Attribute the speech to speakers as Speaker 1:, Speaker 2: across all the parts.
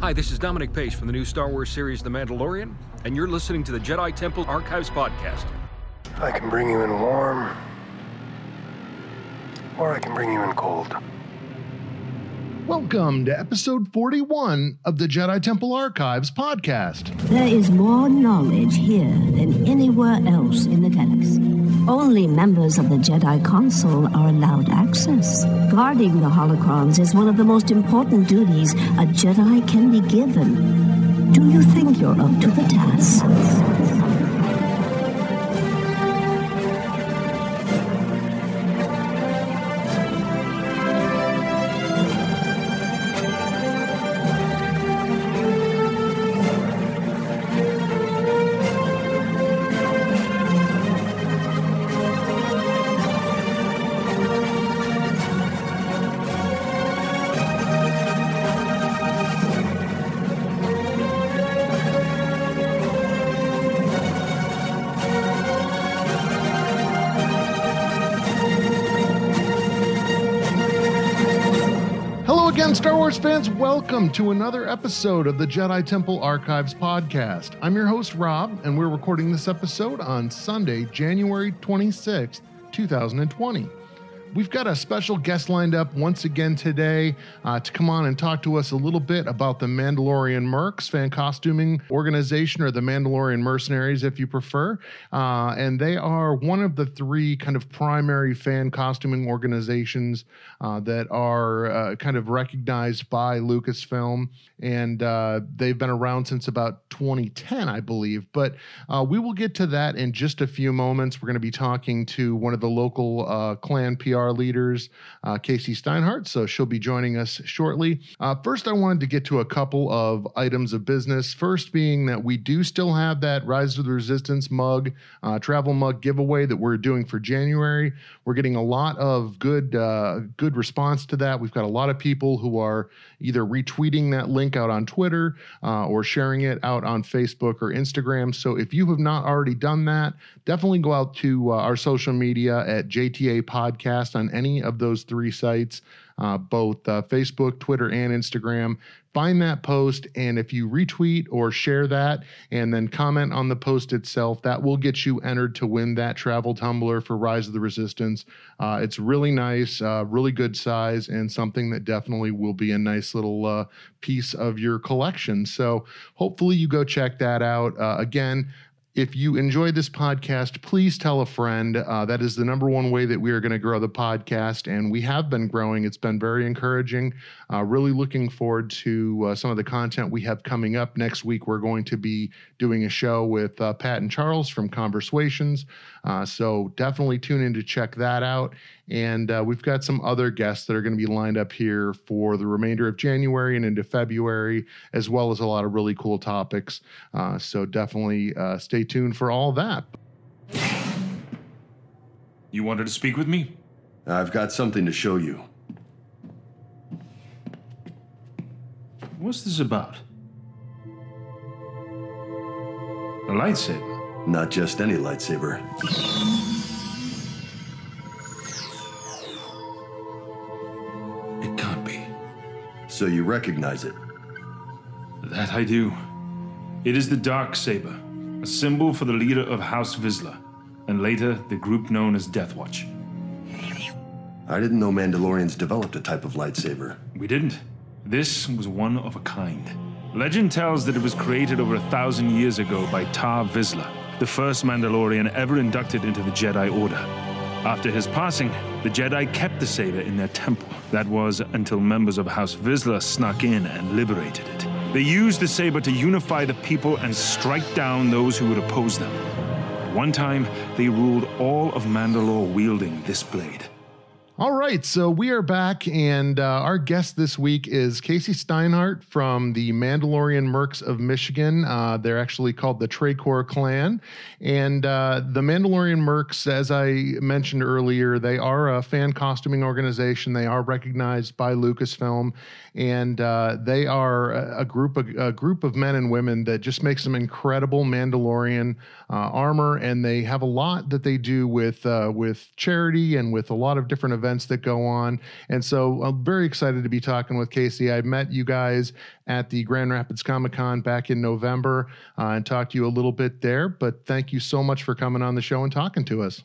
Speaker 1: Hi, this is Dominic Pace from the new Star Wars series The Mandalorian, and you're listening to the Jedi Temple Archives podcast.
Speaker 2: I can bring you in warm, or I can bring you in cold.
Speaker 3: Welcome to episode 41 of the Jedi Temple Archives podcast.
Speaker 4: There is more knowledge here than anywhere else in the galaxy. Only members of the Jedi Council are allowed access. Guarding the holocrons is one of the most important duties a Jedi can be given. Do you think you're up to the task?
Speaker 3: Fans. Welcome to another episode of the Jedi Temple Archives podcast. I'm your host, Rob, and we're recording this episode on Sunday, January 26th, 2020. We've got a special guest lined up once again today uh, to come on and talk to us a little bit about the Mandalorian Mercs fan costuming organization, or the Mandalorian Mercenaries, if you prefer. Uh, and they are one of the three kind of primary fan costuming organizations uh, that are uh, kind of recognized by Lucasfilm. And uh, they've been around since about 2010, I believe. But uh, we will get to that in just a few moments. We're going to be talking to one of the local clan PR leaders, uh, Casey Steinhardt. So she'll be joining us shortly. Uh, first, I wanted to get to a couple of items of business. First, being that we do still have that Rise of the Resistance mug, uh, travel mug giveaway that we're doing for January. We're getting a lot of good, uh, good response to that. We've got a lot of people who are either retweeting that link out on Twitter uh, or sharing it out on Facebook or Instagram. So if you have not already done that, definitely go out to uh, our social media at JTA Podcast on any of those three sites, uh, both uh, Facebook, Twitter, and Instagram. Find that post, and if you retweet or share that and then comment on the post itself, that will get you entered to win that travel tumbler for Rise of the Resistance. Uh, it's really nice, uh, really good size, and something that definitely will be a nice little uh, piece of your collection. So hopefully you go check that out. Uh, again, if you enjoyed this podcast, please tell a friend. Uh, that is the number one way that we are going to grow the podcast, and we have been growing. It's been very encouraging. Uh, really looking forward to uh, some of the content we have coming up next week. We're going to be doing a show with uh, Pat and Charles from Conversations, uh, so definitely tune in to check that out. And uh, we've got some other guests that are going to be lined up here for the remainder of January and into February, as well as a lot of really cool topics. Uh, so definitely uh, stay tuned for all that.
Speaker 5: You wanted to speak with me?
Speaker 6: I've got something to show you.
Speaker 5: What's this about? A lightsaber?
Speaker 6: Not just any lightsaber.
Speaker 5: It can't be.
Speaker 6: So you recognize it.
Speaker 5: That I do. It is the Dark Saber, a symbol for the leader of House Vizsla, and later the group known as Death Watch.
Speaker 6: I didn't know Mandalorians developed a type of lightsaber.
Speaker 5: We didn't. This was one of a kind. Legend tells that it was created over a thousand years ago by Tar Vizsla, the first Mandalorian ever inducted into the Jedi Order. After his passing, the Jedi kept the saber in their temple. That was until members of House Vizsla snuck in and liberated it. They used the saber to unify the people and strike down those who would oppose them. One time, they ruled all of Mandalore wielding this blade.
Speaker 3: All right, so we are back, and uh, our guest this week is Casey Steinhardt from the Mandalorian Mercs of Michigan. Uh, they're actually called the Tracor Clan, and uh, the Mandalorian Mercs, as I mentioned earlier, they are a fan costuming organization. They are recognized by Lucasfilm, and uh, they are a, a group of, a group of men and women that just make some incredible Mandalorian uh, armor, and they have a lot that they do with uh, with charity and with a lot of different events events that go on. And so I'm very excited to be talking with Casey. I met you guys at the Grand Rapids Comic Con back in November uh, and talked to you a little bit there. But thank you so much for coming on the show and talking to us.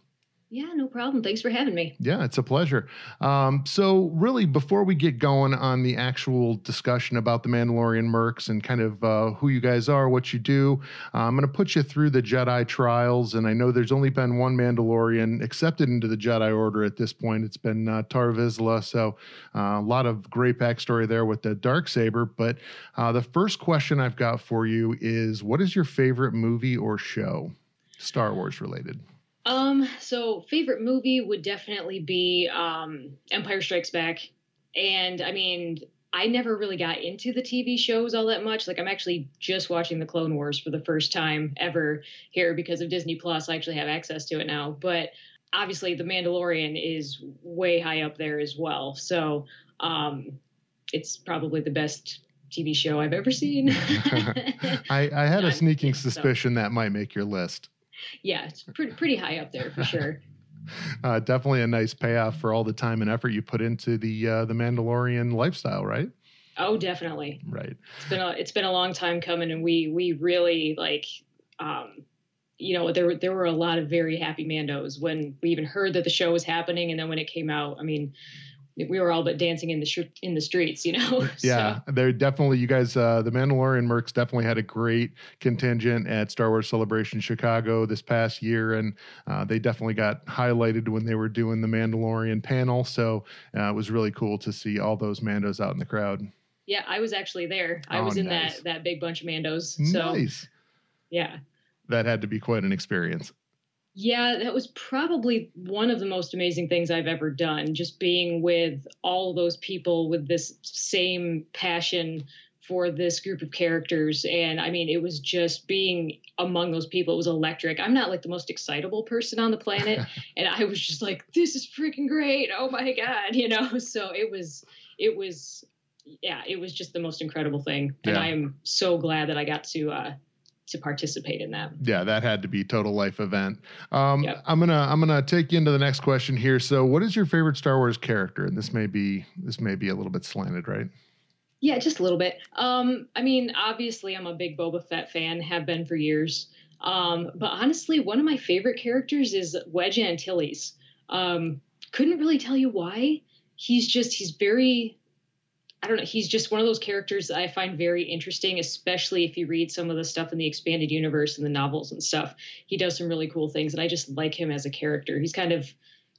Speaker 7: Yeah, no problem. Thanks for having me.
Speaker 3: Yeah, it's a pleasure. Um, so, really, before we get going on the actual discussion about the Mandalorian Mercs and kind of uh, who you guys are, what you do, uh, I'm going to put you through the Jedi trials. And I know there's only been one Mandalorian accepted into the Jedi Order at this point. It's been uh, Tar Vizsla. So, uh, a lot of great backstory there with the dark saber. But uh, the first question I've got for you is, what is your favorite movie or show, Star Wars related?
Speaker 7: Um, so favorite movie would definitely be um Empire Strikes Back. And I mean, I never really got into the TV shows all that much. Like I'm actually just watching the Clone Wars for the first time ever here because of Disney Plus. I actually have access to it now. But obviously The Mandalorian is way high up there as well. So um it's probably the best TV show I've ever seen.
Speaker 3: I, I had a sneaking suspicion that might make your list.
Speaker 7: Yeah, it's pretty pretty high up there for sure.
Speaker 3: Uh, definitely a nice payoff for all the time and effort you put into the uh, the Mandalorian lifestyle, right?
Speaker 7: Oh, definitely.
Speaker 3: Right.
Speaker 7: It's been a it's been a long time coming, and we we really like, um, you know, there were there were a lot of very happy Mandos when we even heard that the show was happening, and then when it came out, I mean, we were all but dancing in the sh- in the streets, you know.
Speaker 3: Yeah,
Speaker 7: So,
Speaker 3: they're definitely you guys. Uh, the Mandalorian Mercs definitely had a great contingent at Star Wars Celebration Chicago this past year, and uh, they definitely got highlighted when they were doing the Mandalorian panel. So uh, it was really cool to see all those Mandos out in the crowd.
Speaker 7: yeah, I was actually there. I
Speaker 3: Oh,
Speaker 7: was in
Speaker 3: nice.
Speaker 7: that that big bunch of Mandos. So
Speaker 3: nice.
Speaker 7: yeah.
Speaker 3: That had to be quite an experience.
Speaker 7: Yeah, that was probably one of the most amazing things I've ever done. Just being with all those people with this same passion for this group of characters. And I mean, it was just being among those people. It was electric. I'm not like the most excitable person on the planet. and I was just like, this is freaking great. Oh my God. You know, so it was, it was, yeah, it was just the most incredible thing. And I am so glad that I got to, uh, to participate in that.
Speaker 3: Yeah, that had to be total life event. Um,
Speaker 7: Yep.
Speaker 3: I'm gonna I'm gonna take you into the next question here. So, what is your favorite Star Wars character? And this may be this may be a little bit slanted, right?
Speaker 7: Yeah, just a little bit. Um, I mean, obviously, I'm a big Boba Fett fan, have been for years. Um, but honestly, one of my favorite characters is Wedge Antilles. Um, couldn't really tell you why. He's just, he's very, I don't know, he's just one of those characters that I find very interesting, especially if you read some of the stuff in the expanded universe and the novels and stuff. He does some really cool things, and I just like him as a character. He's kind of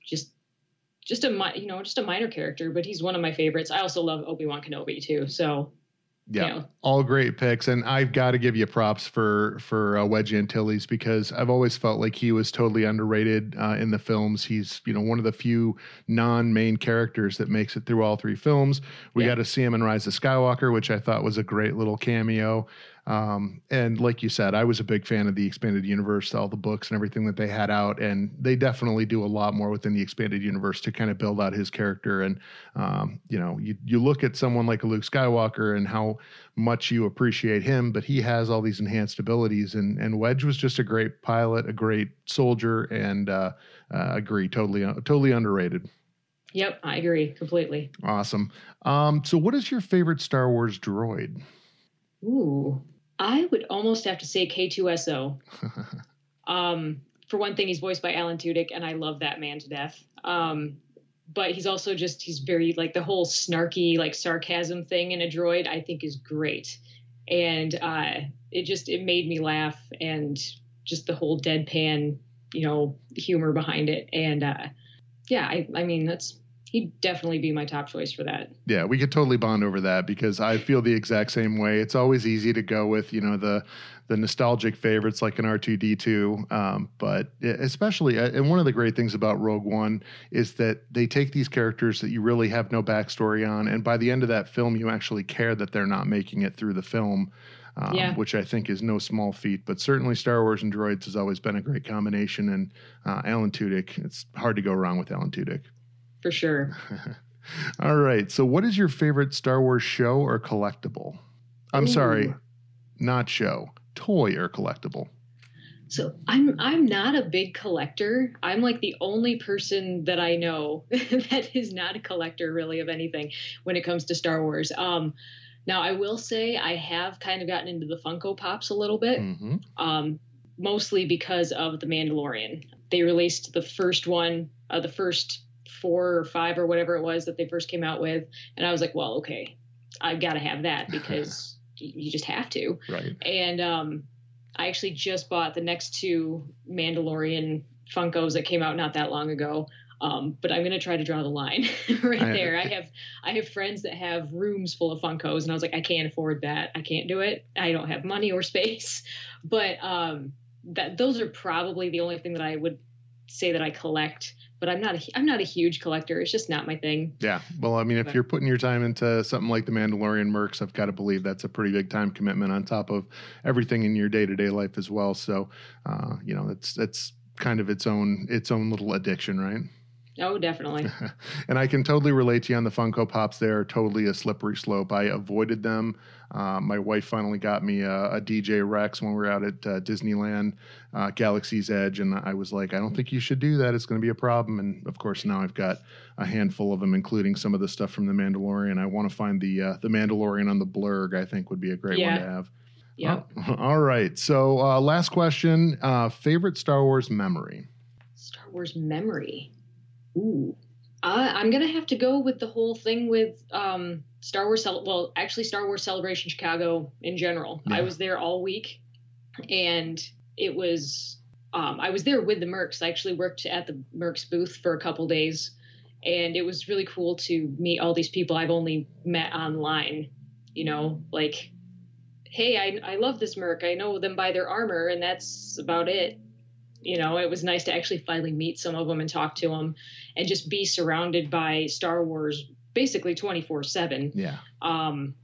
Speaker 7: just just a you know just a minor character, but he's one of my favorites. I also love Obi Wan Kenobi too. So
Speaker 3: Yeah, all great picks, and I've got to give you props for for uh, Wedge Antilles because I've always felt like he was totally underrated uh, in the films. He's you know one of the few non-main characters that makes it through all three films. We
Speaker 7: Yeah.
Speaker 3: got to see him in Rise of Skywalker, which I thought was a great little cameo. Um, and like you said, I was a big fan of the expanded universe, all the books and everything that they had out, and they definitely do a lot more within the expanded universe to kind of build out his character. And um, you know, you you look at someone like a Luke Skywalker and how much you appreciate him, but he has all these enhanced abilities, and and Wedge was just a great pilot, a great soldier, and uh, uh, agree, totally totally underrated.
Speaker 7: yep, I agree completely.
Speaker 3: Awesome. Um, so, what is your favorite Star Wars droid?
Speaker 7: Ooh, I would almost have to say K2SO. um, for one thing, he's voiced by Alan Tudyk, and I love that man to death. Um, but he's also just he's very like the whole snarky like sarcasm thing in a droid. I think is great, and uh, it just it made me laugh and just the whole deadpan you know humor behind it. And uh, yeah, I I mean that's he'd definitely be my top choice for that.
Speaker 3: Yeah, we could totally bond over that because I feel the exact same way. It's always easy to go with you know the the nostalgic favorites like an R two D two, um, but especially uh, and one of the great things about Rogue One is that they take these characters that you really have no backstory on, and by the end of that film, you actually care that they're not making it through the film. Um,
Speaker 7: Yeah.
Speaker 3: Which I think is no small feat, but certainly Star Wars and droids has always been a great combination. And uh, Alan Tudyk, it's hard to go wrong with Alan Tudyk.
Speaker 7: For sure.
Speaker 3: All right. So, what is your favorite Star Wars show or collectible? I'm sorry, not show, toy or collectible.
Speaker 7: So I'm I'm not a big collector. I'm like the only person that I know that is not a collector really of anything when it comes to Star Wars. Um, now I will say I have kind of gotten into the Funko Pops a little bit,
Speaker 3: Mm-hmm.
Speaker 7: um, mostly because of the Mandalorian. They released the first one, uh, the first four or five or whatever it was that they first came out with, and I was like, well, okay, I've got to have that because you just have to.
Speaker 3: Right.
Speaker 7: And um, I actually just bought the next two Mandalorian Funkos that came out not that long ago. Um, but I'm gonna try to draw the line right
Speaker 3: I-
Speaker 7: there. I have I have friends that have rooms full of Funkos, and I was like, I can't afford that. I can't do it. I don't have money or space. But um, that those are probably the only thing that I would say that I collect. But I'm not a I'm not a huge collector. It's just not my thing.
Speaker 3: Yeah. Well, I mean, if
Speaker 7: But-
Speaker 3: you're putting your time into something like the Mandalorian Mercs, I've got to believe that's a pretty big time commitment on top of everything in your day to day life as well. So, uh, you know, it's it's kind of its own its own little addiction, right?
Speaker 7: Oh, definitely.
Speaker 3: and I can totally relate to you on the Funko Pops. They're totally a slippery slope. I avoided them. Uh, my wife finally got me a, a DJ Rex when we were out at uh, Disneyland, uh, Galaxy's Edge, and I was like, I don't think you should do that. It's going to be a problem. And of course, now I've got a handful of them, including some of the stuff from the Mandalorian. I want to find the uh, the Mandalorian on the Blurrg. I think would be a great one to have.
Speaker 7: Yeah.
Speaker 3: Uh, all right. So, uh, last question: uh, favorite Star Wars memory.
Speaker 7: Star Wars memory. Ooh. Uh, I'm gonna have to go with the whole thing with um, Star Wars. Cel- well, actually, Star Wars Celebration Chicago in general. I was there all week, and it was. Um, I was there with the Mercs. I actually worked at the Mercs booth for a couple days, and it was really cool to meet all these people I've only met online. You know, like, hey, I I love this Merc. I know them by their armor, and that's about it you know it was nice to actually finally meet some of them and talk to them and just be surrounded by star wars basically 24 7
Speaker 3: Yeah.
Speaker 7: um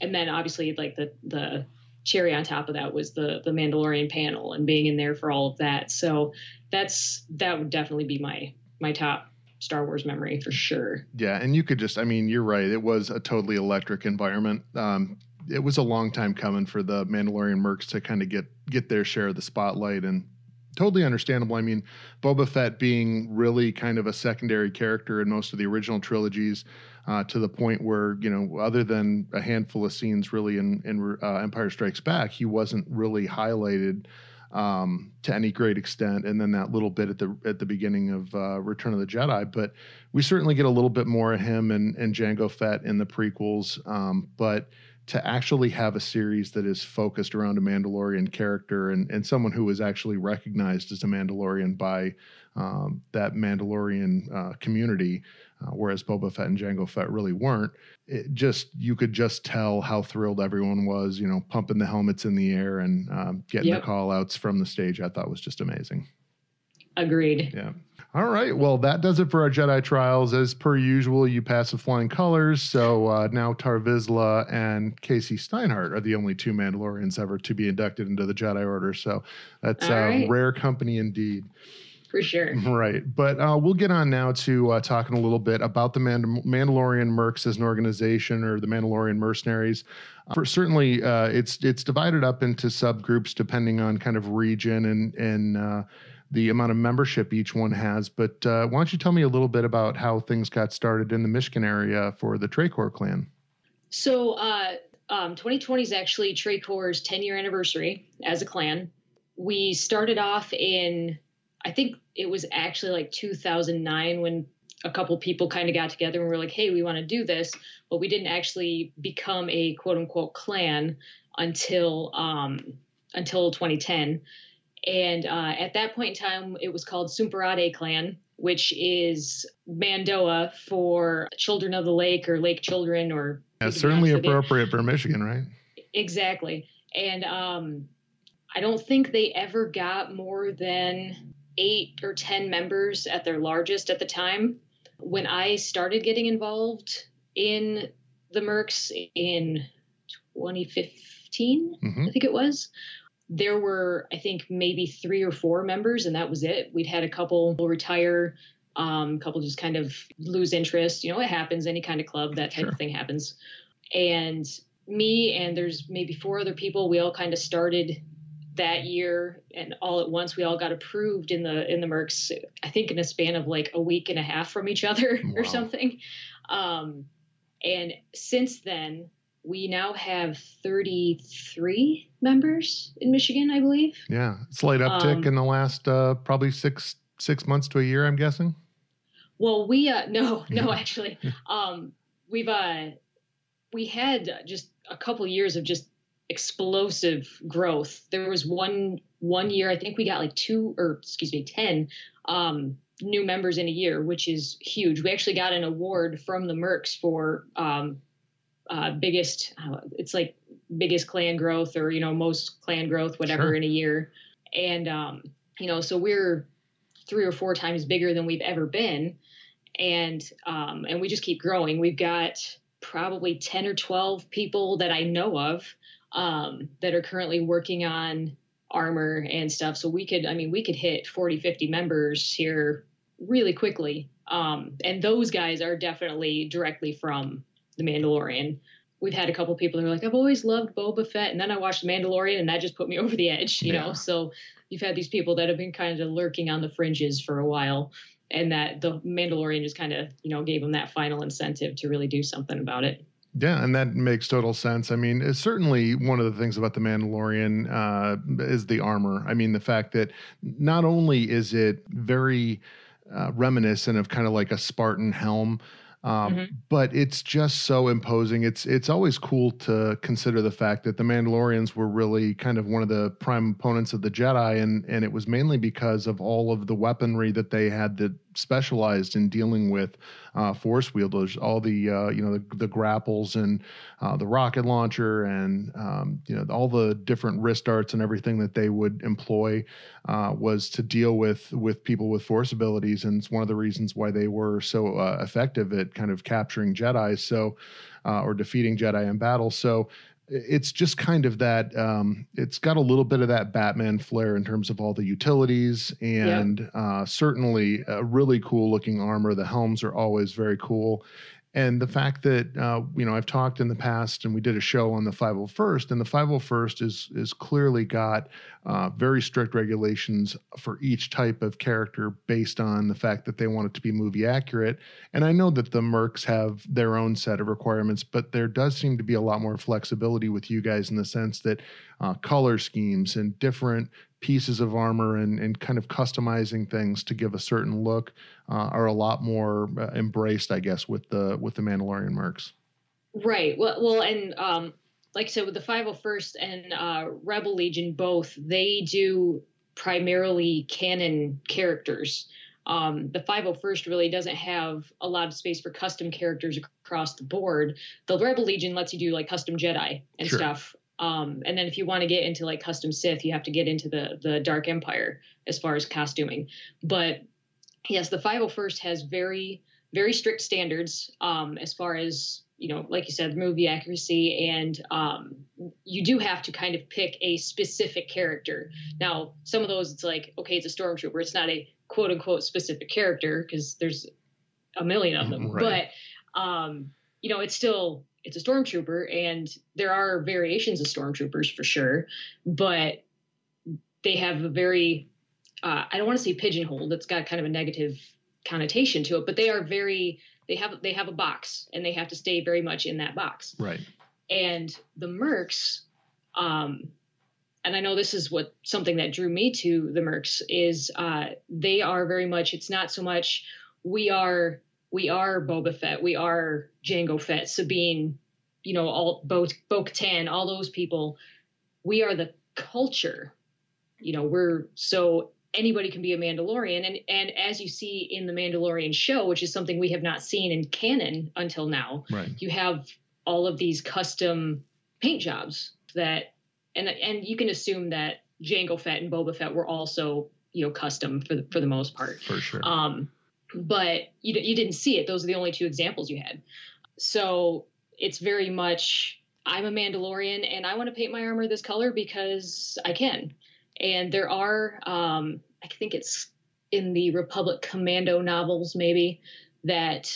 Speaker 7: and then obviously like the the cherry on top of that was the the mandalorian panel and being in there for all of that so that's that would definitely be my my top star wars memory for sure
Speaker 3: Yeah, and you could just, I mean, you're right. It was a totally electric environment. Um, it was a long time coming for the Mandalorian mercs to kind of get get their share of the spotlight, and totally understandable. I mean, Boba Fett being really kind of a secondary character in most of the original trilogies, uh, to the point where you know, other than a handful of scenes, really in in uh, Empire Strikes Back, he wasn't really highlighted um, to any great extent, and then that little bit at the at the beginning of uh, Return of the Jedi. But we certainly get a little bit more of him and, and Jango Fett in the prequels. Um, but to actually have a series that is focused around a Mandalorian character and, and someone who is actually recognized as a Mandalorian by um, that Mandalorian uh, community, uh, whereas Boba Fett and Jango Fett really weren't. It just you could just tell how thrilled everyone was, you know, pumping the helmets in the air and um, getting
Speaker 7: Yep.
Speaker 3: the call outs from the stage. I thought was just amazing.
Speaker 7: agreed
Speaker 3: Yeah. All right. Well, that does it for our Jedi trials. As per usual, you pass with flying colors. So uh, now Tar Vizsla and Casey Steinhardt are the only two Mandalorians ever to be inducted into the Jedi Order. So that's
Speaker 7: All
Speaker 3: uh,
Speaker 7: right.
Speaker 3: rare company indeed.
Speaker 7: for sure
Speaker 3: Right. But uh, we'll get on now to uh, talking a little bit about the Mand- Mandalorian Mercs as an organization or the Mandalorian Mercenaries. Uh, for certainly, uh, it's it's divided up into subgroups depending on kind of region and and uh, the amount of membership each one has. But uh, why don't you tell me a little bit about how things got started in the Michigan area for the Tracor clan?
Speaker 7: So, uh, um, 2020 is actually Tracor's 10 year anniversary as a clan. We started off in, I think it was actually like 2009 when a couple people kind of got together and were like, hey, we want to do this. But we didn't actually become a quote unquote clan until, um, until 2010. And uh, at that point in time, it was called Sumparade Clan, which is Mando'a for children of the lake or lake children or
Speaker 3: That's certainly appropriate for Michigan, right?
Speaker 7: Exactly. And um, I don't think they ever got more than eight or 10 members at their largest at the time. When I started getting involved in the Mercs in 2015,
Speaker 3: hmm
Speaker 7: I think it was. There were, I think, maybe three or four members, and that was it. We'd had a couple retire, um, a couple just kind of lose interest. You know, it happens, any kind of club, that type
Speaker 3: Sure.
Speaker 7: of thing happens. And me and there's maybe four other people, we all kind of started that year and all at once we all got approved in the in the mercs i think in a span of like a week and a half from each other
Speaker 3: Wow.
Speaker 7: or something um and since then we now have 33 members in michigan i believe
Speaker 3: Yeah, slight uptick
Speaker 7: Um,
Speaker 3: in the last uh, probably six six months to a year. I'm guessing.
Speaker 7: Well, we uh no, no actually. Um we've uh we had just a couple years of just explosive growth. There was one one year I think we got like two or excuse me, 10 um new members in a year, which is huge. We actually got an award from the Mercs for um uh biggest uh, it's like biggest clan growth or you know most clan growth whatever
Speaker 3: Sure.
Speaker 7: in a year. And um you know, so we're three or four times bigger than we've ever been and um, and we just keep growing. We've got probably ten or twelve people that I know of um, that are currently working on armor and stuff. So we could, I mean, we could hit 40, 50 members here really quickly. Um, and those guys are definitely directly from the Mandalorian. We've had a couple people who are like, I've always loved Boba Fett, and then I watched The Mandalorian, and that just put me over the edge, you
Speaker 3: Yeah.
Speaker 7: know. So you've had these people that have been kind of lurking on the fringes for a while and that the Mandalorian just kind of, you know, gave them that final incentive to really do something about it.
Speaker 3: Yeah, and that makes total sense. I mean, it's certainly one of the things about the Mandalorian uh, is the armor. I mean, the fact that not only is it very uh, reminiscent of kind of like a Spartan helm, um,
Speaker 7: Mhm.
Speaker 3: but it's just so imposing. It's it's always cool to consider the fact that the Mandalorians were really kind of one of the prime opponents of the Jedi, and and it was mainly because of all of the weaponry that they had that specialized in dealing with uh, force wielders, all the uh, you know the, the grapples and uh, the rocket launcher, and um, you know all the different wrist darts and everything that they would employ uh, was to deal with with people with force abilities, and it's one of the reasons why they were so uh, effective at kind of capturing Jedi, so uh, or defeating Jedi in battle. So it's just kind of that um, it's got a little bit of that batman flair in terms of all the utilities and uh, certainly a really cool looking armor. The helms are always very cool and the fact that uh, you know i've talked in the past and we did a show on the 501st and the 501st is is clearly got uh, very strict regulations for each type of character based on the fact that they want it to be movie accurate. And I know that the Mercs have their own set of requirements, but there does seem to be a lot more flexibility with you guys in the sense that uh, color schemes and different pieces of armor and, and kind of customizing things to give a certain look uh, are a lot more uh, embraced, I guess, with the with the Mandalorian Mercs.
Speaker 7: Right. Well, well, and um, like I said, with the 501st and uh, Rebel Legion, both they do primarily canon characters. Um, the 501st really doesn't have a lot of space for custom characters across the board. The Rebel Legion lets you do like custom Jedi and
Speaker 3: Sure.
Speaker 7: stuff. Um, and then if you want to get into like custom Sith, you have to get into the the Dark Empire as far as costuming. But yes, the 501st has very very strict standards um, as far as you know, like you said, movie accuracy, and um, you do have to kind of pick a specific character. Now, some of those, it's like, okay, it's a stormtrooper. It's not a quote unquote specific character because there's a million of them.
Speaker 3: Right.
Speaker 7: But um, you know, it's still it's a stormtrooper, and there are variations of stormtroopers for sure, but they have a very uh, I don't want to say pigeonholed. It's got kind of a negative connotation to it, but they are very they have they have a box and they have to stay very much in that box.
Speaker 3: Right.
Speaker 7: And the Mercs, um, and I know this is what something that drew me to the Mercs is uh, they are very much. It's not so much we are we are Boba Fett, we are Jango Fett, Sabine, you know, all both Bo Katan, all those people. We are the culture. You know, we're so anybody can be a Mandalorian, and and as you see in the Mandalorian show, which is something we have not seen in canon until now,
Speaker 3: Right.
Speaker 7: you have all of these custom paint jobs that and and you can assume that Jango Fett and Boba Fett were also you know custom for the, for the most part.
Speaker 3: For sure.
Speaker 7: Um, but you you didn't see it. Those are the only two examples you had. So it's very much I'm a Mandalorian and I want to paint my armor this color because I can. And there are um, I think it's in the Republic Commando novels maybe that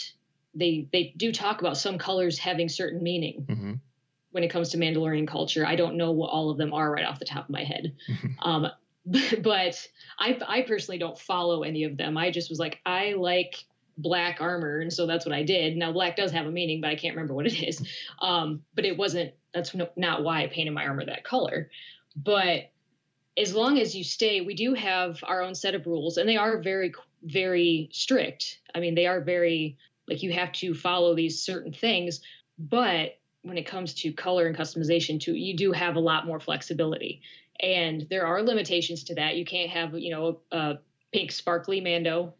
Speaker 7: they they do talk about some colors having certain meaning
Speaker 3: hmm
Speaker 7: when it comes to Mandalorian culture. I don't know what all of them are right off the top of my head. um, but I, I personally don't follow any of them. I just was like, I like black armor, and so that's what I did. Now, black does have a meaning, but I can't remember what it is. Um, but it wasn't. That's no, not why I painted my armor that color. But as long as you stay, we do have our own set of rules, and they are very, very strict. I mean, they are very like you have to follow these certain things. But when it comes to color and customization, too, you do have a lot more flexibility, and there are limitations to that. You can't have, you know, a pink sparkly Mando.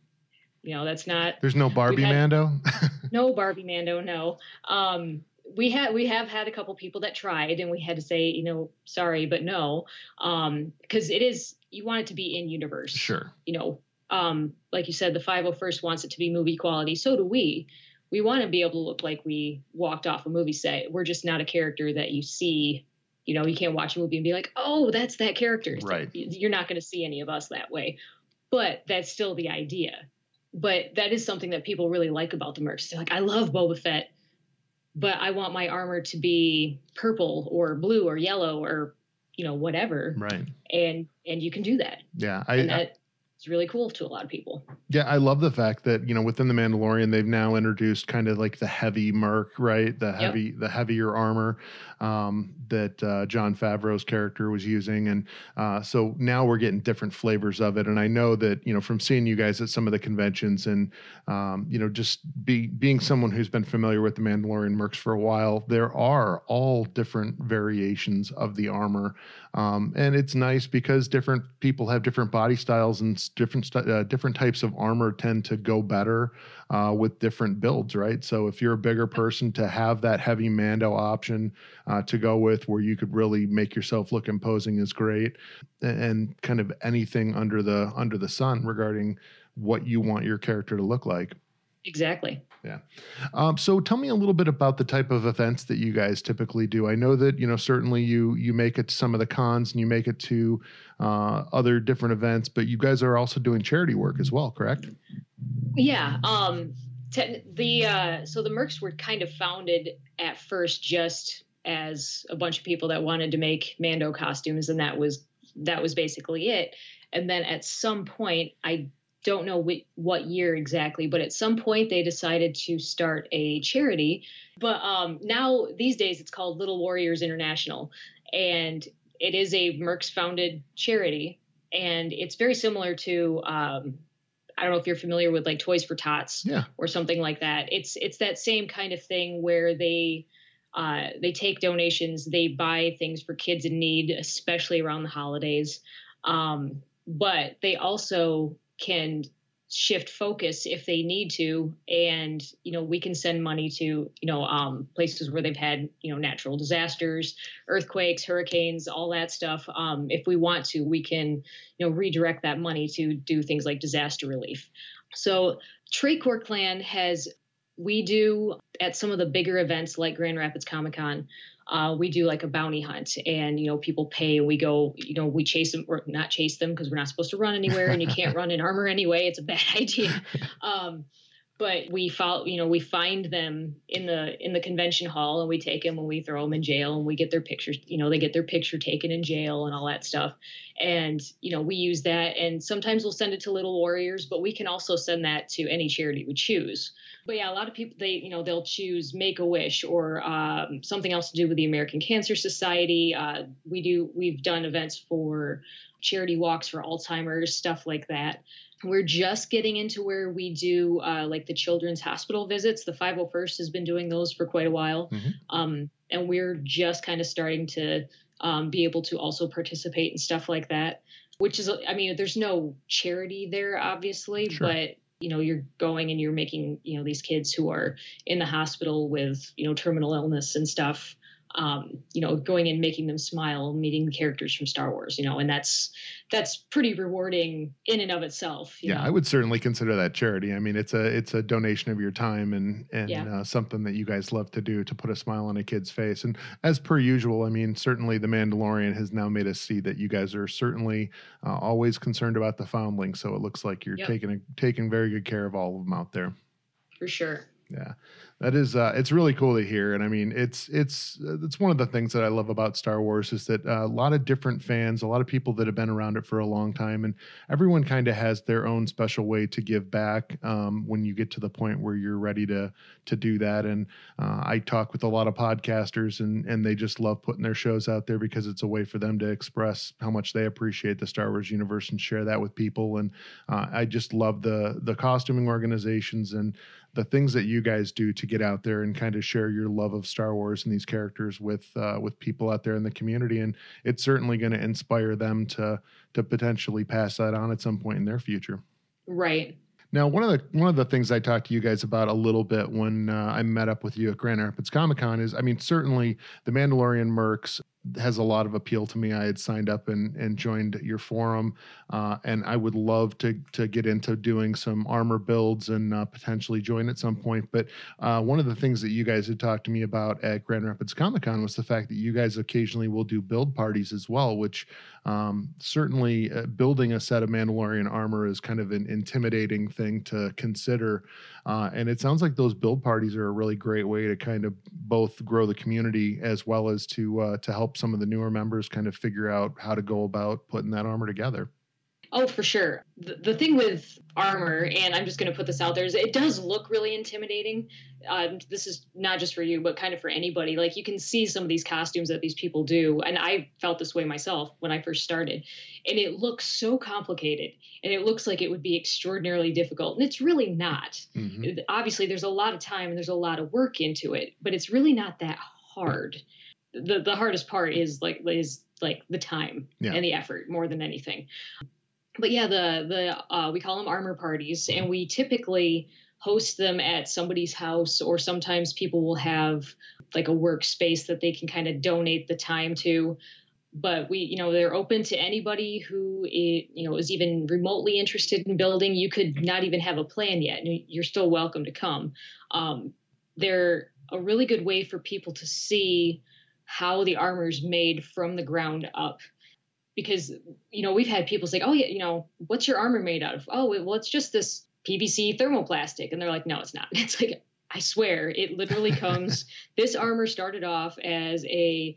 Speaker 7: You know, that's not.
Speaker 3: There's no Barbie
Speaker 7: had-
Speaker 3: Mando.
Speaker 7: no Barbie Mando, no. Um, we had we have had a couple people that tried, and we had to say, you know, sorry, but no, um because it is you want it to be in universe.
Speaker 3: sure.
Speaker 7: You know, um, like you said, the 501st wants it to be movie quality. So do we. We want to be able to look like we walked off a movie set. We're just not a character that you see. You know, you can't watch a movie and be like, oh, that's that character.
Speaker 3: Right.
Speaker 7: You're not going to see any of us that way. But that's still the idea but that is something that people really like about the merch. They're like, I love Boba Fett, but I want my armor to be purple or blue or yellow or you know whatever,
Speaker 3: Right.
Speaker 7: and and you can do that,
Speaker 3: Yeah. I,
Speaker 7: that is really cool to a lot of people.
Speaker 3: yeah, I love the fact that you know within the Mandalorian they've now introduced kind of like the heavy merc, right? The heavy, the heavier armor um, that uh, Jon Favreau's character was using, and uh, so now we're getting different flavors of it. And I know that you know from seeing you guys at some of the conventions, and um, you know just be being someone who's been familiar with the Mandalorian mercs for a while, there are all different variations of the armor, um, and it's nice because different people have different body styles and different uh, different types of armor tend to go better uh, with different builds, right? So if you're a bigger person, to have that heavy Mando option uh, to go with, where you could really make yourself look imposing, is great, and kind of anything under the under the sun regarding what you want your character to look like.
Speaker 7: Exactly.
Speaker 3: Um, so tell me a little bit about the type of events that you guys typically do. I know that you know certainly you you make it to some of the cons and you make it to uh, other different events, but you guys are also doing charity work as well, correct?
Speaker 7: Yeah. Um, te- the uh, so the Mercs were kind of founded at first just as a bunch of people that wanted to make Mando costumes, and that was that was basically it. And then at some point, I don't know whi- what year exactly, but at some point they decided to start a charity. But um, now these days it's called Little Warriors International, and it is a Mercs founded charity, and it's very similar to. Um, I don't know if you're familiar with like Toys for Tots
Speaker 3: Yeah.
Speaker 7: or something like that. It's it's that same kind of thing where they uh, they take donations, they buy things for kids in need, especially around the holidays. Um, but they also can shift focus if they need to, and you know we can send money to you know um, places where they've had you know natural disasters, earthquakes, hurricanes, all that stuff. Um, if we want to, we can you know redirect that money to do things like disaster relief. So Tracor Clan has we do at some of the bigger events like Grand Rapids Comic Con. Uh, we do like a bounty hunt, and you know people pay, and we go, you know, we chase them or not chase them because we're not supposed to run anywhere, and you can't run in armor anyway. It's a bad idea. Um, but we follow, you know, we find them in the in the convention hall, and we take them and we throw them in jail, and we get their pictures. You know, they get their picture taken in jail and all that stuff. And you know, we use that, and sometimes we'll send it to Little Warriors, but we can also send that to any charity we choose. But yeah, a lot of people they you know they'll choose Make a Wish or um, something else to do with the American Cancer Society. Uh, we do we've done events for charity walks for Alzheimer's stuff like that. We're just getting into where we do uh, like the children's hospital visits. The 501st has been doing those for quite a while,
Speaker 3: Mhm.
Speaker 7: um, and we're just kind of starting to um, be able to also participate in stuff like that. Which is, I mean, there's no charity there, obviously,
Speaker 3: Sure.
Speaker 7: but you know you're going and you're making you know these kids who are in the hospital with you know terminal illness and stuff um, you know going and making them smile meeting the characters from star wars you know and that's that's pretty rewarding in and of itself you
Speaker 3: Yeah,
Speaker 7: know?
Speaker 3: I would certainly consider that charity. I mean, it's a it's a donation of your time and and
Speaker 7: Yeah.
Speaker 3: uh, something that you guys love to do to put a smile on a kid's face. And as per usual, I mean, certainly the Mandalorian has now made us see that you guys are certainly uh, always concerned about the foundling. So it looks like you're
Speaker 7: Yep.
Speaker 3: taking a, taking very good care of all of them out there.
Speaker 7: for sure
Speaker 3: Yeah. That is, uh, it's really cool to hear, and I mean, it's it's it's one of the things that I love about Star Wars is that uh, a lot of different fans, a lot of people that have been around it for a long time, and everyone kind of has their own special way to give back um, when you get to the point where you're ready to to do that. And uh, I talk with a lot of podcasters, and and they just love putting their shows out there because it's a way for them to express how much they appreciate the Star Wars universe and share that with people. And uh, I just love the the costuming organizations and the things that you guys do to get out there and kind of share your love of Star Wars and these characters with uh, with people out there in the community, and it's certainly going to inspire them to to potentially pass that on at some point in their future.
Speaker 7: Right.
Speaker 3: Now, one of the one of the things I talked to you guys about a little bit when uh, I met up with you at Grand Rapids Comic Con is, I mean, certainly the Mandalorian Mercs has a lot of appeal to me. I had signed up and, and joined your forum, uh, and I would love to to get into doing some armor builds and uh, potentially join at some point. But uh, one of the things that you guys had talked to me about at Grand Rapids Comic Con was the fact that you guys occasionally will do build parties as well, which um, certainly uh, building a set of Mandalorian armor is kind of an intimidating thing to consider. Uh, and it sounds like those build parties are a really great way to kind of both grow the community as well as to uh, to help some of the newer members kind of figure out how to go about putting that armor together.
Speaker 7: Oh, for sure. The, the thing with armor, and I'm just going to put this out there, is it does look really intimidating. Um, this is not just for you, but kind of for anybody. Like you can see some of these costumes that these people do, and I felt this way myself when I first started. And it looks so complicated, and it looks like it would be extraordinarily difficult, and it's really not. Mm-hmm. Obviously, there's a lot of time and there's a lot of work into it, but it's really not that hard. The the hardest part is like is like the time yeah. and the effort more than anything but yeah, the the uh, we call them armor parties, and we typically host them at somebody's house, or sometimes people will have like a workspace that they can kind of donate the time to. But we, you know, they're open to anybody who, is, you know, is even remotely interested in building. You could not even have a plan yet, and you're still welcome to come. Um, they're a really good way for people to see how the armor is made from the ground up. Because you know we've had people say oh yeah you know what's your armor made out of? Oh well it's just this pvc thermoplastic. And they're like no it's not. It's like i swear it literally comes this armor started off as a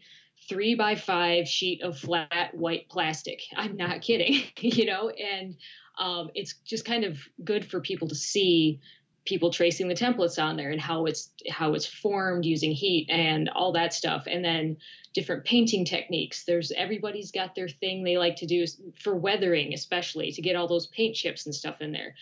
Speaker 7: three by five sheet of flat white plastic. I'm not kidding you know? And um, it's just kind of good for people to see people tracing the templates on there and how it's how it's formed using heat and all that stuff. And then different painting techniques. There's everybody's got their thing they like to do for weathering especially to get all those paint chips and stuff in there.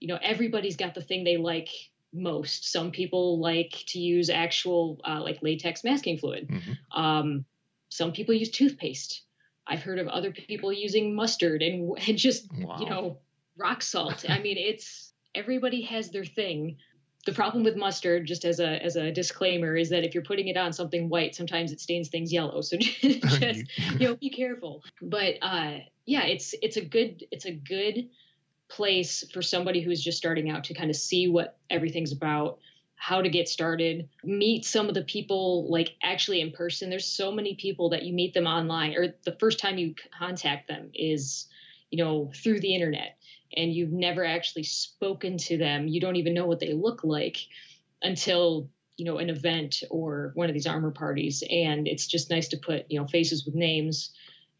Speaker 7: You know everybody's got the thing they like most. Some people like to use actual uh, like latex masking fluid. Mm-hmm. um, some people use toothpaste. I've heard of other people using mustard and, and just wow. you know rock salt. I mean it's everybody has their thing. The problem with mustard, just as a as a disclaimer, is that if you're putting it on something white, sometimes it stains things yellow. So just you know, be careful. But uh, yeah, it's it's a good it's a good place for somebody who's just starting out to kind of see what everything's about how to get started meet some of the people like actually in person there's so many people that you meet them online or the first time you contact them is you know through the internet and you've never actually spoken to them you don't even know what they look like until you know an event or one of these armor parties. And it's just nice to put you know faces with names.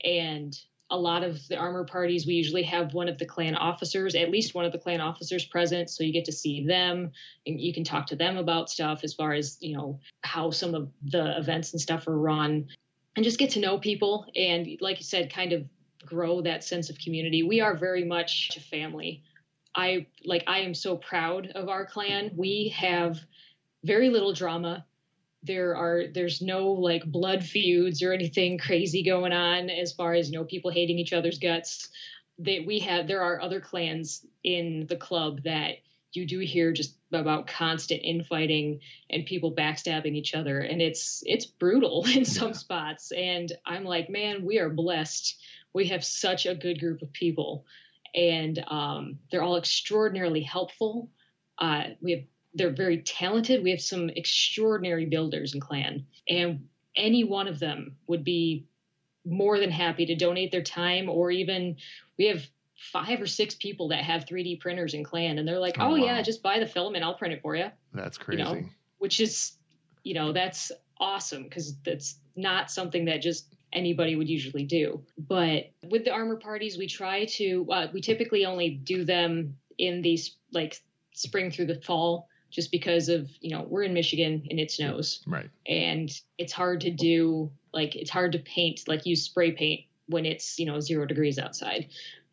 Speaker 7: And a lot of the armor parties we usually have one of the clan officers at least one of the clan officers present. So you get to see them and you can talk to them about stuff as far as you know how some of the events and stuff are run and just get to know people. And like you said kind of grow that sense of community. We are very much a family. I like I am so proud of our clan. We have very little drama. There are there's no like blood feuds or anything crazy going on as far as you know people hating each other's guts. That we have there are other clans in the club that you do hear just about constant infighting and people backstabbing each other and it's it's brutal in some spots and i'm like man we are blessed we have such a good group of people, and um, they're all extraordinarily helpful. Uh, we have they're very talented. We have some extraordinary builders in clan, and any one of them would be more than happy to donate their time, or even we have five or six people that have 3D printers in clan, and they're like, "Oh, oh wow. yeah, just buy the film and I'll print it for you."
Speaker 3: That's crazy. You know?
Speaker 7: which is, you know, that's awesome because that's not something that just anybody would usually do. But with the armor parties, we try to, uh, we typically only do them in these like spring through the fall just because of, you know, we're in Michigan and it snows.
Speaker 3: Right.
Speaker 7: And it's hard to do, like, it's hard to paint, like, use spray paint when it's, you know, zero degrees outside.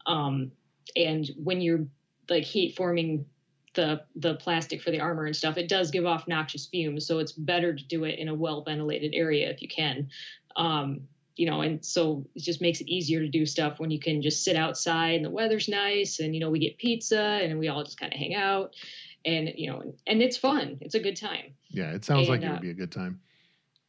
Speaker 7: Um, and when you're like heat forming the the plastic for the armor and stuff, it does give off noxious fumes. So it's better to do it in a well ventilated area if you can. Um, you know, and so it just makes it easier to do stuff when you can just sit outside and the weather's nice and you know we get pizza and we all just kind of hang out and you know and it's fun. It's a good time.
Speaker 3: Yeah, it sounds like
Speaker 7: And,
Speaker 3: it
Speaker 7: uh,
Speaker 3: would be a good time.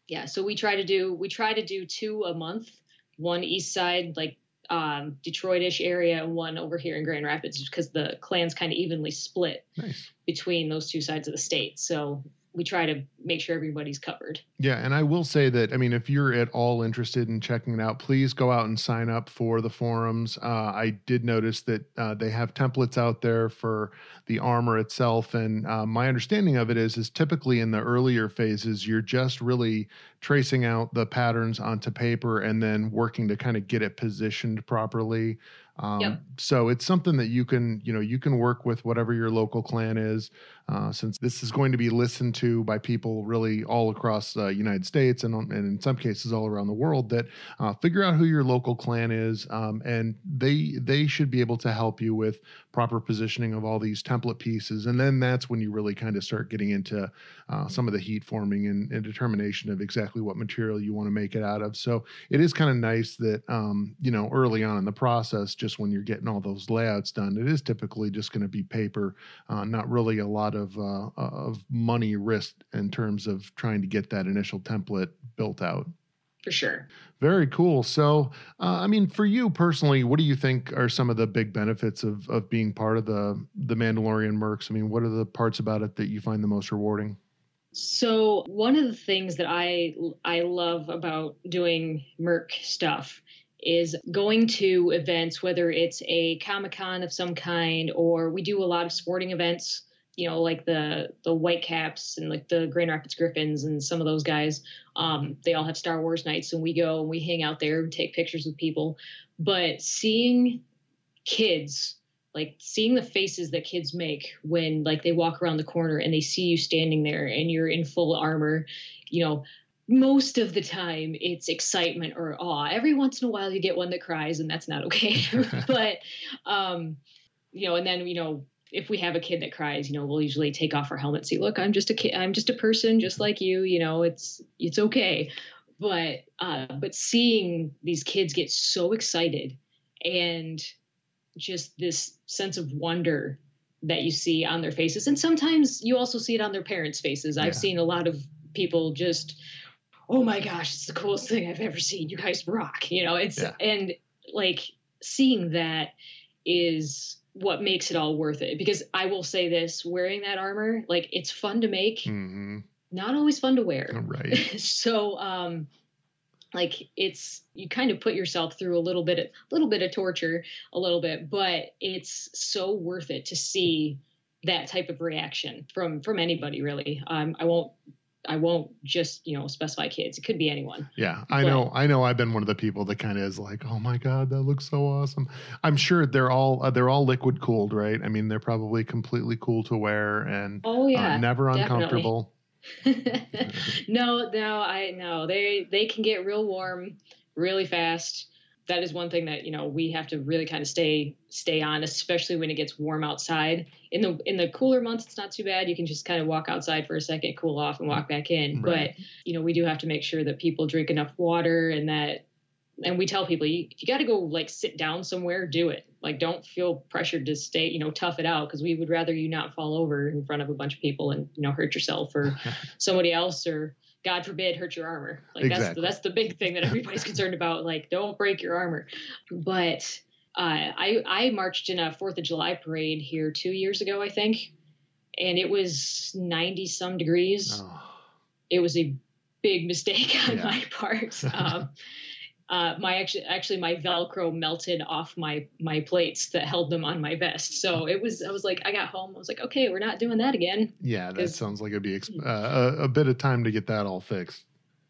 Speaker 7: Yeah, so we try to do we try to do two a month, one east side like um Detroit-ish area and one over here in Grand Rapids because the clans kind of evenly split
Speaker 3: Nice.
Speaker 7: between those two sides of the state. So we try to make sure everybody's covered.
Speaker 3: Yeah, and I will say that I mean, if you're at all interested in checking it out, please go out and sign up for the forums. Uh, I did notice that uh, they have templates out there for the armor itself, and uh, my understanding of it is is typically in the earlier phases, you're just really tracing out the patterns onto paper and then working to kind of get it positioned properly. Um,
Speaker 7: Yep.
Speaker 3: So it's something that you can, you know, you can work with whatever your local clan is, uh, since this is going to be listened to by people really all across the United States and, and in some cases all around the world. That uh, figure out who your local clan is, um, and they they should be able to help you with proper positioning of all these template pieces, and then that's when you really kind of start getting into uh, some of the heat forming and, and determination of exactly what material you want to make it out of. So it is kind of nice that um, you know early on in the process, just when you're getting all those layouts done, it is typically just going to be paper, uh, not really a lot of uh, of money risked in terms of trying to get that initial template built out.
Speaker 7: For sure.
Speaker 3: Very cool. So, uh, I mean, for you personally, what do you think are some of the big benefits of of being part of the the Mandalorian Mercs? I mean, what are the parts about it that you find the most rewarding?
Speaker 7: So one of the things that I I love about doing Merc stuff is going to events, whether it's a Comic Con of some kind or we do a lot of sporting events. You know, like the the Whitecaps and like the Grand Rapids Griffins and some of those guys. Um, they all have Star Wars nights, and we go and we hang out there and take pictures with people. But seeing kids like seeing the faces that kids make when like they walk around the corner and they see you standing there and you're in full armor you know most of the time it's excitement or awe every once in a while you get one that cries and that's not okay but um you know and then you know if we have a kid that cries you know we'll usually take off our helmet and say look i'm just a kid i'm just a person just like you you know it's it's okay but uh but seeing these kids get so excited and just this sense of wonder that you see on their faces and sometimes you also see it on their parents faces
Speaker 3: Yeah.
Speaker 7: i've seen a lot of people just oh my gosh it's the coolest thing i've ever seen you guys rock you know it's
Speaker 3: Yeah.
Speaker 7: and like seeing that is what makes it all worth it because i will say this wearing that armor like it's fun to make
Speaker 3: Mm-hmm.
Speaker 7: not always fun to wear
Speaker 3: Right.
Speaker 7: so um like it's you kind of put yourself through a little bit a little bit of torture a little bit but it's so worth it to see that type of reaction from from anybody really um i won't i won't just you know specify kids it could be anyone
Speaker 3: Yeah, I
Speaker 7: But-
Speaker 3: know. I know. I've been one of the people that kind of is like, "Oh my god, that looks so awesome." I'm sure they're all uh, they're all liquid cooled, right? I mean, they're probably completely cool to wear and
Speaker 7: oh yeah
Speaker 3: uh, never uncomfortable.
Speaker 7: no, no, I no. They they can get real warm really fast. That is one thing that you know we have to really kind of stay stay on, especially when it gets warm outside. In the in the cooler months, it's not too bad. You can just kind of walk outside for a second, cool off, and walk back in.
Speaker 3: Right.
Speaker 7: But you know we do have to make sure that people drink enough water and that. And we tell people, you, if you got to go like sit down somewhere, do it. Like, don't feel pressured to stay, you know, tough it out because we would rather you not fall over in front of a bunch of people and you know hurt yourself or somebody else or god forbid hurt your armor. Like that's
Speaker 3: Exactly.
Speaker 7: that's the big thing that everybody's concerned about. Like don't break your armor. But uh, i i marched in a fourth of july parade here two years ago i think and it was 90 some degrees.
Speaker 3: Oh,
Speaker 7: it was a big mistake on
Speaker 3: Yeah.
Speaker 7: my part. Um, uh, my actually actually my Velcro melted off my my plates that held them on my vest. So it was I was like I got home I was like okay we're not doing that again.
Speaker 3: Yeah, that sounds like it'd be exp- uh, a, a bit of time to get that all fixed.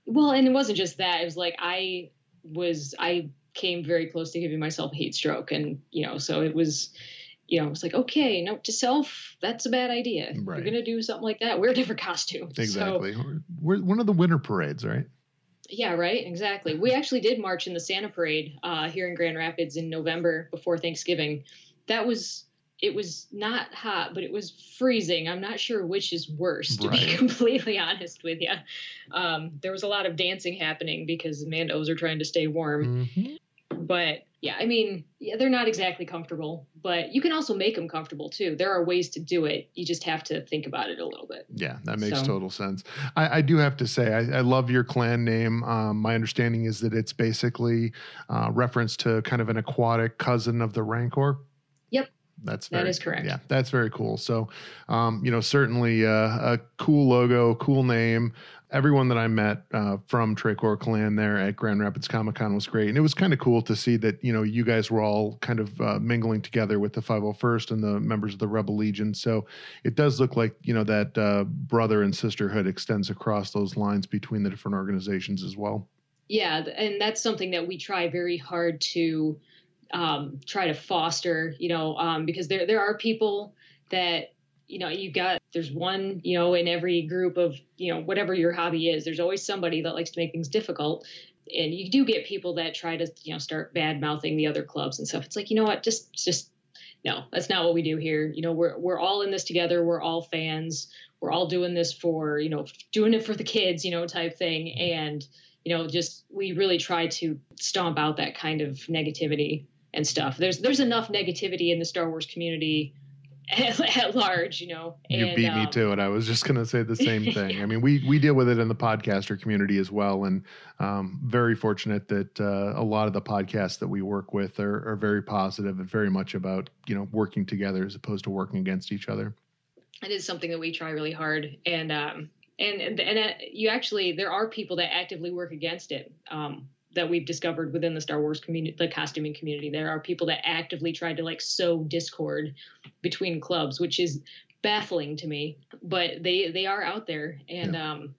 Speaker 7: Well, and it wasn't just that. It was like I was I came very close to giving myself a heat stroke, and you know, so it was. You know, it was like, okay, note to self, that's a bad idea.
Speaker 3: Right.
Speaker 7: You're gonna do something like that. Wear a different costume. So-
Speaker 3: Exactly. We're one of the winter parades, right?
Speaker 7: Yeah, right. Exactly. We actually did march in the Santa Parade uh, here in Grand Rapids in November before Thanksgiving. That was it was not hot, but it was freezing. I'm not sure which is worse, to
Speaker 3: Right.
Speaker 7: be completely honest with you. Um, there was a lot of dancing happening because the Mandos are trying to stay warm.
Speaker 3: Mhm.
Speaker 7: But yeah, I mean, yeah, they're not exactly comfortable, but you can also make them comfortable too. There are ways to do it. You just have to think about it a little bit.
Speaker 3: Yeah, that makes
Speaker 7: So-
Speaker 3: total sense. I, I do have to say, I, I love your clan name. Um, my understanding is that it's basically uh, reference to kind of an aquatic cousin of the Rancor. That's very,
Speaker 7: is correct.
Speaker 3: Yeah, that's very cool. So, um, you know, certainly uh, a cool logo, cool name. Everyone that I met uh, from Tracor Clan there at Grand Rapids Comic Con was great, and it was kind of cool to see that you know you guys were all kind of uh, mingling together with the 501st and the members of the Rebel Legion. So it does look like you know that uh, brother and sisterhood extends across those lines between the different organizations as well.
Speaker 7: Yeah, and that's something that we try very hard to um, try to foster. You know, um, because there there are people that you know you got. There's one you know in every group of you know whatever your hobby is. There's always somebody that likes to make things difficult. And you do get people that try to, you know, start bad mouthing the other clubs and stuff. It's like, you know what, just, just, no, that's not what we do here. You know, we're we're all in this together. We're all fans. We're all doing this for, you know, doing it for the kids, you know, type thing. And you know, just we really try to stomp out that kind of negativity and stuff. There's there's enough negativity in the Star Wars community at, at large, you know.
Speaker 3: You
Speaker 7: and,
Speaker 3: beat me
Speaker 7: um,
Speaker 3: to it. I was just going to say the same thing. I mean, we we deal with it in the podcaster community as well, and um, very fortunate that uh, a lot of the podcasts that we work with are, are very positive and very much about you know working together as opposed to working against each other.
Speaker 7: it is something that we try really hard and um and and, and uh, you actually there are people that actively work against it um that we've discovered within the Star Wars community, the costuming community. There are people that actively try to like sow discord between clubs, which is baffling to me. But they they are out there, and um,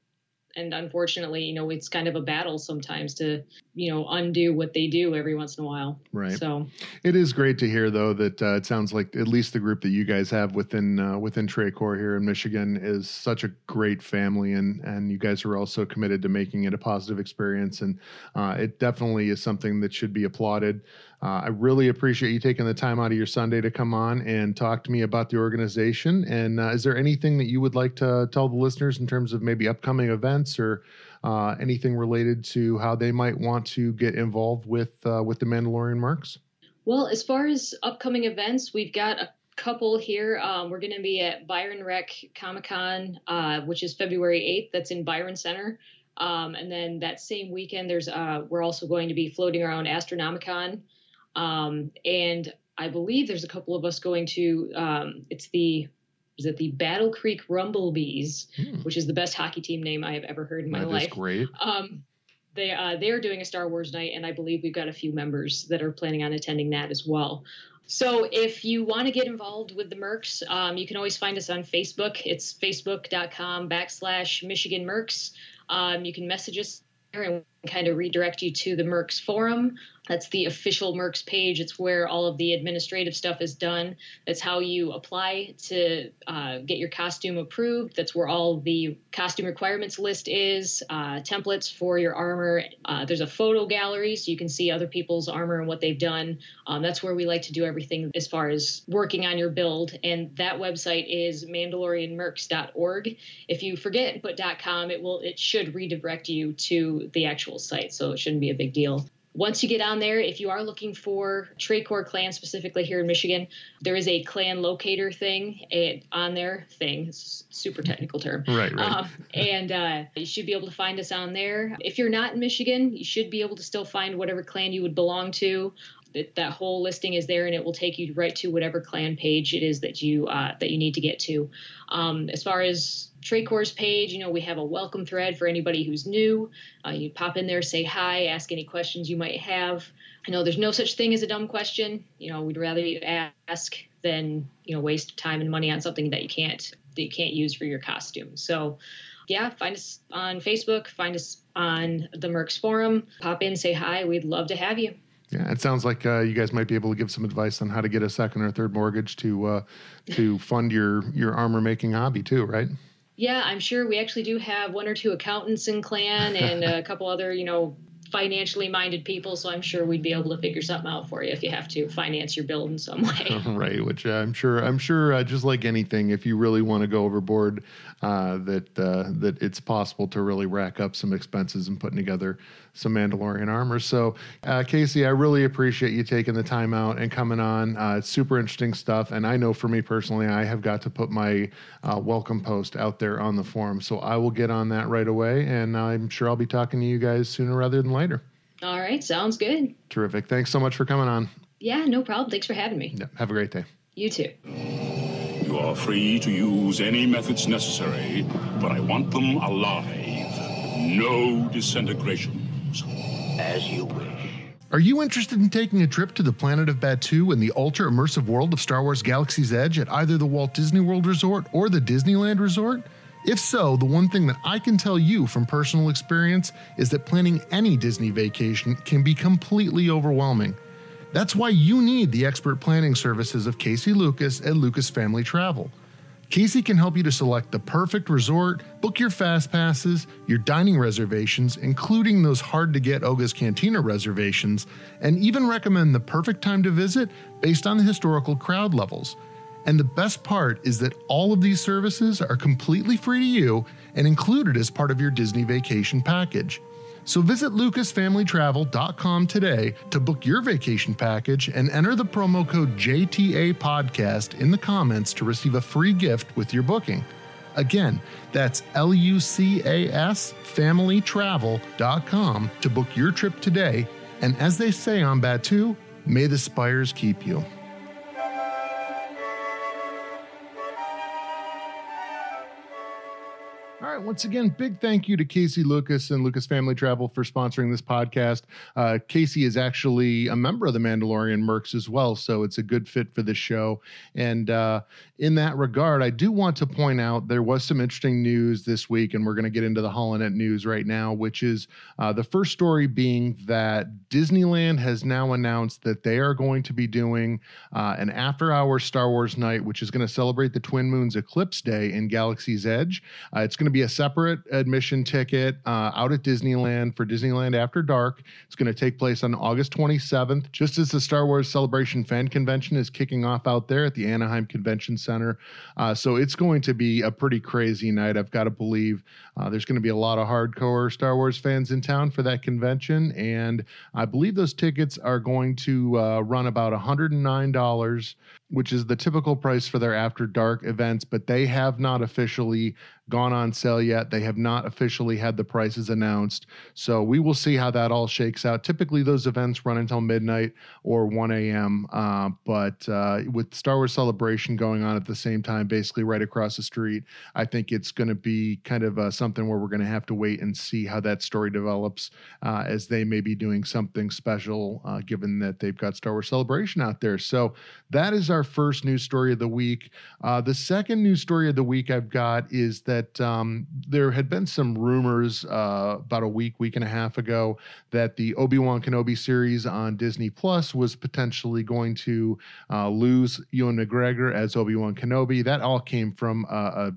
Speaker 7: and unfortunately, you know, it's kind of a battle sometimes to you know undo what they do every once in a while.
Speaker 3: Right.
Speaker 7: So
Speaker 3: It is great to hear, though, that uh, it sounds like at least the group that you guys have within uh, within Tracor here in Michigan is such a great family, and and you guys are also committed to making it a positive experience, and uh, it definitely is something that should be applauded. Uh, I really appreciate you taking the time out of your Sunday to come on and talk to me about the organization. And uh, is there anything that you would like to tell the listeners in terms of maybe upcoming events or uh, anything related to how they might want to get involved with uh, with the Mandalorian Mercs?
Speaker 7: Well, as far as upcoming events, we've got a couple here. Um, we're going to be at Byron Rec Comic Con, uh, which is February 8th. That's in Byron Center. Um, and then that same weekend, there's uh, we're also going to be floating around Astronomicon. Um, and I believe there's a couple of us going to. Um, it's the is it the Battle Creek Rumblebees,
Speaker 3: Hmm.
Speaker 7: which is the best hockey team name I have ever heard in my
Speaker 3: That is
Speaker 7: life.
Speaker 3: great.
Speaker 7: Um, they uh, they are doing a Star Wars night, and I believe we've got a few members that are planning on attending that as well. So if you want to get involved with the Mercs, um, you can always find us on Facebook. It's facebook.com backslash Michigan Mercs. Um, you can message us there and kind of redirect you to the Mercs forum. That's the official Mercs page. It's where all of the administrative stuff is done. That's how you apply to uh, get your costume approved. That's where all the costume requirements list is, uh, templates for your armor. Uh, there's a photo gallery so you can see other people's armor and what they've done. Um, that's where we like to do everything as far as working on your build. And that website is mandalorianmercs.org. If you forget and put .com, it will it should redirect you to the actual site, so it shouldn't be a big deal. Once you get on there, if you are looking for Tracor clan specifically here in Michigan, there is a clan locator thing it, on there. Thing, it's a super technical term.
Speaker 3: Right, right.
Speaker 7: Um, and uh, you should be able to find us on there. If you're not in Michigan, you should be able to still find whatever clan you would belong to. that, that whole listing is there, and it will take you right to whatever clan page it is that you uh, that you need to get to. Um, as far as Tracor's page, you know, we have a welcome thread for anybody who's new. Uh, you pop in there, say hi, ask any questions you might have. I know there's no such thing as a dumb question. You know, we'd rather you ask than you know waste time and money on something that you can't that you can't use for your costume. So, yeah, find us on Facebook, find us on the Mercs forum. Pop in, say hi. We'd love to have you.
Speaker 3: Yeah, it sounds like uh, you guys might be able to give some advice on how to get a second or third mortgage to uh, to fund your your armor making hobby too, right?
Speaker 7: Yeah, I'm sure we actually do have one or two accountants in clan and a couple other, you know, financially minded people, so I'm sure we'd be able to figure something out for you if you have to finance your build in some way.
Speaker 3: right, which uh, I'm sure I'm sure uh, just like anything, if you really want to go overboard, uh, that uh, that it's possible to really rack up some expenses and putting together some Mandalorian armor. So, uh, Casey, I really appreciate you taking the time out and coming on. Uh, it's super interesting stuff, and I know for me personally, I have got to put my welcome post out there on the forum, so I will get on that right away, and I'm sure I'll be talking to you guys sooner rather than later.
Speaker 7: All right, sounds good.
Speaker 3: Terrific. Thanks so much for coming on.
Speaker 7: Yeah, no problem. Thanks for having me.
Speaker 3: Yeah, have a great day.
Speaker 7: You too.
Speaker 8: You are free to use any methods necessary, but I want them alive. No disintegrations.
Speaker 9: As you wish.
Speaker 3: Are you interested in taking a trip to the planet of Batuu and the ultra immersive world of Star Wars Galaxy's Edge at either the Walt Disney World Resort or the Disneyland Resort? If so, the one thing that I can tell you from personal experience is that planning any Disney vacation can be completely overwhelming. That's why you need the expert planning services of Casey Lucas at Lucas Family Travel. Casey can help you to select the perfect resort, book your fast passes, your dining reservations, including those hard to get Oga's Cantina reservations, and even recommend the perfect time to visit based on the historical crowd levels. And the best part is that all of these services are completely free to you and included as part of your Disney vacation package. So visit lucasfamilytravel.com today to book your vacation package and enter the promo code JTA podcast in the comments to receive a free gift with your booking. Again, that's L U C A S familytravel.com to book your trip today. And as they say on Batuu, may the spires keep you. All right. Once again, big thank you to Casey Lucas and Lucas Family Travel for sponsoring this podcast. Uh, Casey is actually a member of the Mandalorian Mercs as well, so it's a good fit for this show. And uh, in that regard, I do want to point out there was some interesting news this week, and we're going to get into the Holonet news right now, which is uh, the first story being that Disneyland has now announced that they are going to be doing uh, an after-hour Star Wars night, which is going to celebrate the Twin Moons Eclipse Day in Galaxy's Edge. Uh, it's going to be a separate admission ticket uh, out at Disneyland for Disneyland After Dark. It's going to take place on August 27th, just as the Star Wars Celebration Fan Convention is kicking off out there at the Anaheim Convention Center. Uh, so it's going to be a pretty crazy night. I've got to believe uh, there's going to be a lot of hardcore Star Wars fans in town for that convention, and I believe those tickets are going to uh, run about $109 which is the typical price for their after dark events, but they have not officially gone on sale yet. They have not officially had the prices announced. So we will see how that all shakes out. Typically, those events run until midnight or 1 a.m. Uh, but uh, with Star Wars Celebration going on at the same time, basically right across the street, I think it's going to be kind of uh, something where we're going to have to wait and see how that story develops uh, as they may be doing something special, uh, given that they've got Star Wars Celebration out there. So that is our first news story of the week. Uh, the second news story of the week I've got is that um, there had been some rumors uh, about a week, week and a half ago that the Obi Wan Kenobi series on Disney Plus was potentially going to uh, lose Ewan McGregor as Obi Wan Kenobi. That all came from a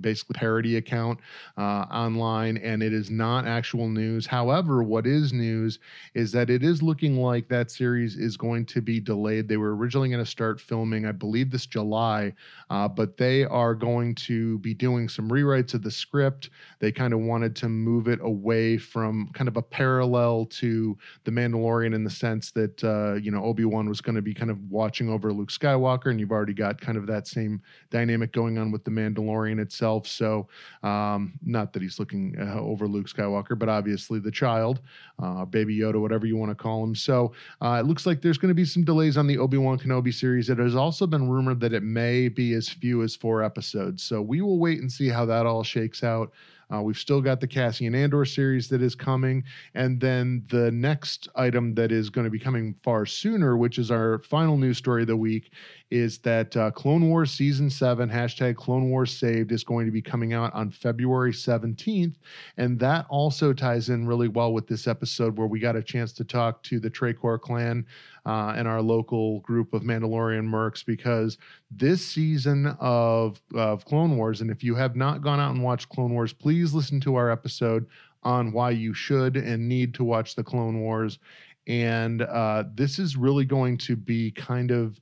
Speaker 3: basically parody account uh, online, and it is not actual news. However, what is news is that it is looking like that series is going to be delayed. They were originally going to start filming, I believe, this July, uh, but they are going to be doing some rewrites of the script. They kind of wanted to move it away from kind of a parallel to The Mandalorian in the sense that, uh, you know, Obi Wan was going to be kind of watching over Luke Skywalker, and you've already got kind of that same dynamic going on with The Mandalorian itself. So, um, not that he's looking uh, over Luke Skywalker, but obviously the child, uh, Baby Yoda, whatever you want to call him. So, uh, it looks like there's going to be some delays on the Obi Wan Kenobi series. It has also been rumored that it may be as few as four episodes. So, we will wait and see how that all shakes out. Uh, we've still got the Cassian Andor series that is coming. And then the next item that is going to be coming far sooner, which is our final news story of the week, is that uh, Clone Wars Season 7, hashtag Clone Wars Saved, is going to be coming out on February 17th. And that also ties in really well with this episode where we got a chance to talk to the Tracor clan uh, and our local group of Mandalorian mercs because this season of, of Clone Wars, and if you have not gone out and watched Clone Wars, please listen to our episode on why you should and need to watch the Clone Wars. And uh, this is really going to be kind of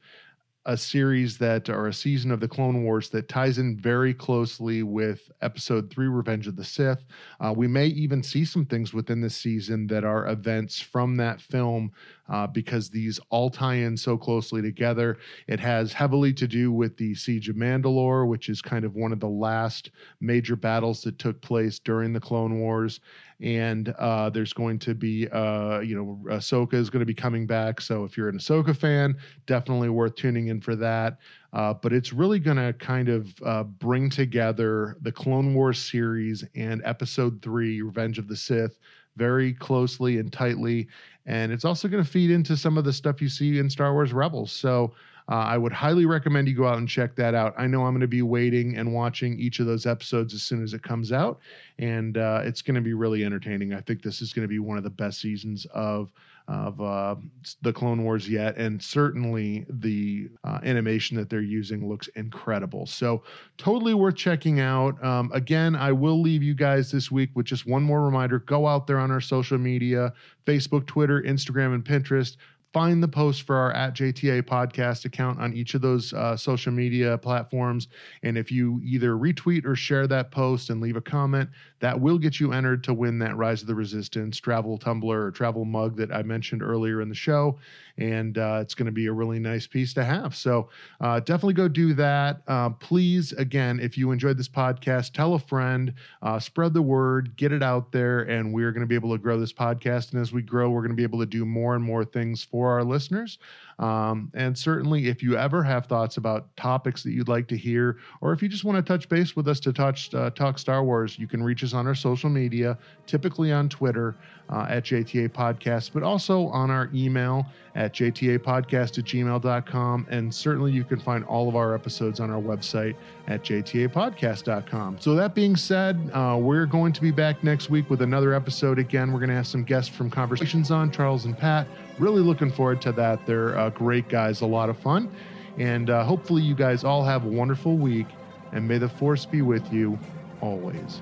Speaker 3: a series that or a season of the Clone Wars that ties in very closely with Episode Three, Revenge of the Sith. Uh, we may even see some things within this season that are events from that film uh, because these all tie in so closely together. It has heavily to do with the Siege of Mandalore, which is kind of one of the last major battles that took place during the Clone Wars and uh, there's going to be uh, you know Ahsoka is going to be coming back. So if you're an Ahsoka fan, definitely worth tuning in for that. Uh, but it's really going to kind of uh, bring together the Clone Wars series and Episode Three, Revenge of the Sith, very closely and tightly. And it's also going to feed into some of the stuff you see in Star Wars Rebels. So uh, I would highly recommend you go out and check that out. I know I'm going to be waiting and watching each of those episodes as soon as it comes out, and uh, it's going to be really entertaining. I think this is going to be one of the best seasons of of uh, the Clone Wars yet, and certainly the uh, animation that they're using looks incredible. So totally worth checking out. Um, again, I will leave you guys this week with just one more reminder: go out there on our social media, Facebook, Twitter, Instagram, and Pinterest find the post for our at JTA podcast account on each of those uh, social media platforms. And if you either retweet or share that post and leave a comment, that will get you entered to win that Rise of the Resistance travel tumbler or travel mug that I mentioned earlier in the show. And uh, it's going to be a really nice piece to have. So uh, definitely go do that. Uh, please, again, if you enjoyed this podcast, tell a friend, uh, spread the word, get it out there, and we're going to be able to grow this podcast. And as we grow, we're going to be able to do more and more things for our listeners. Um, and certainly, if you ever have thoughts about topics that you'd like to hear, or if you just want to touch base with us to touch uh, talk Star Wars, you can reach us on our social media, typically on Twitter uh, at JTA Podcast, but also on our email at jtapodcast at gmail.com. And certainly you can find all of our episodes on our website at jtapodcast.com. So, that being said, uh, we're going to be back next week with another episode. Again, we're going to have some guests from Conversations on, Charles and Pat. Really looking forward to that. They're uh, great guys, a lot of fun. And uh, hopefully, you guys all have a wonderful week. And may the force be with you always.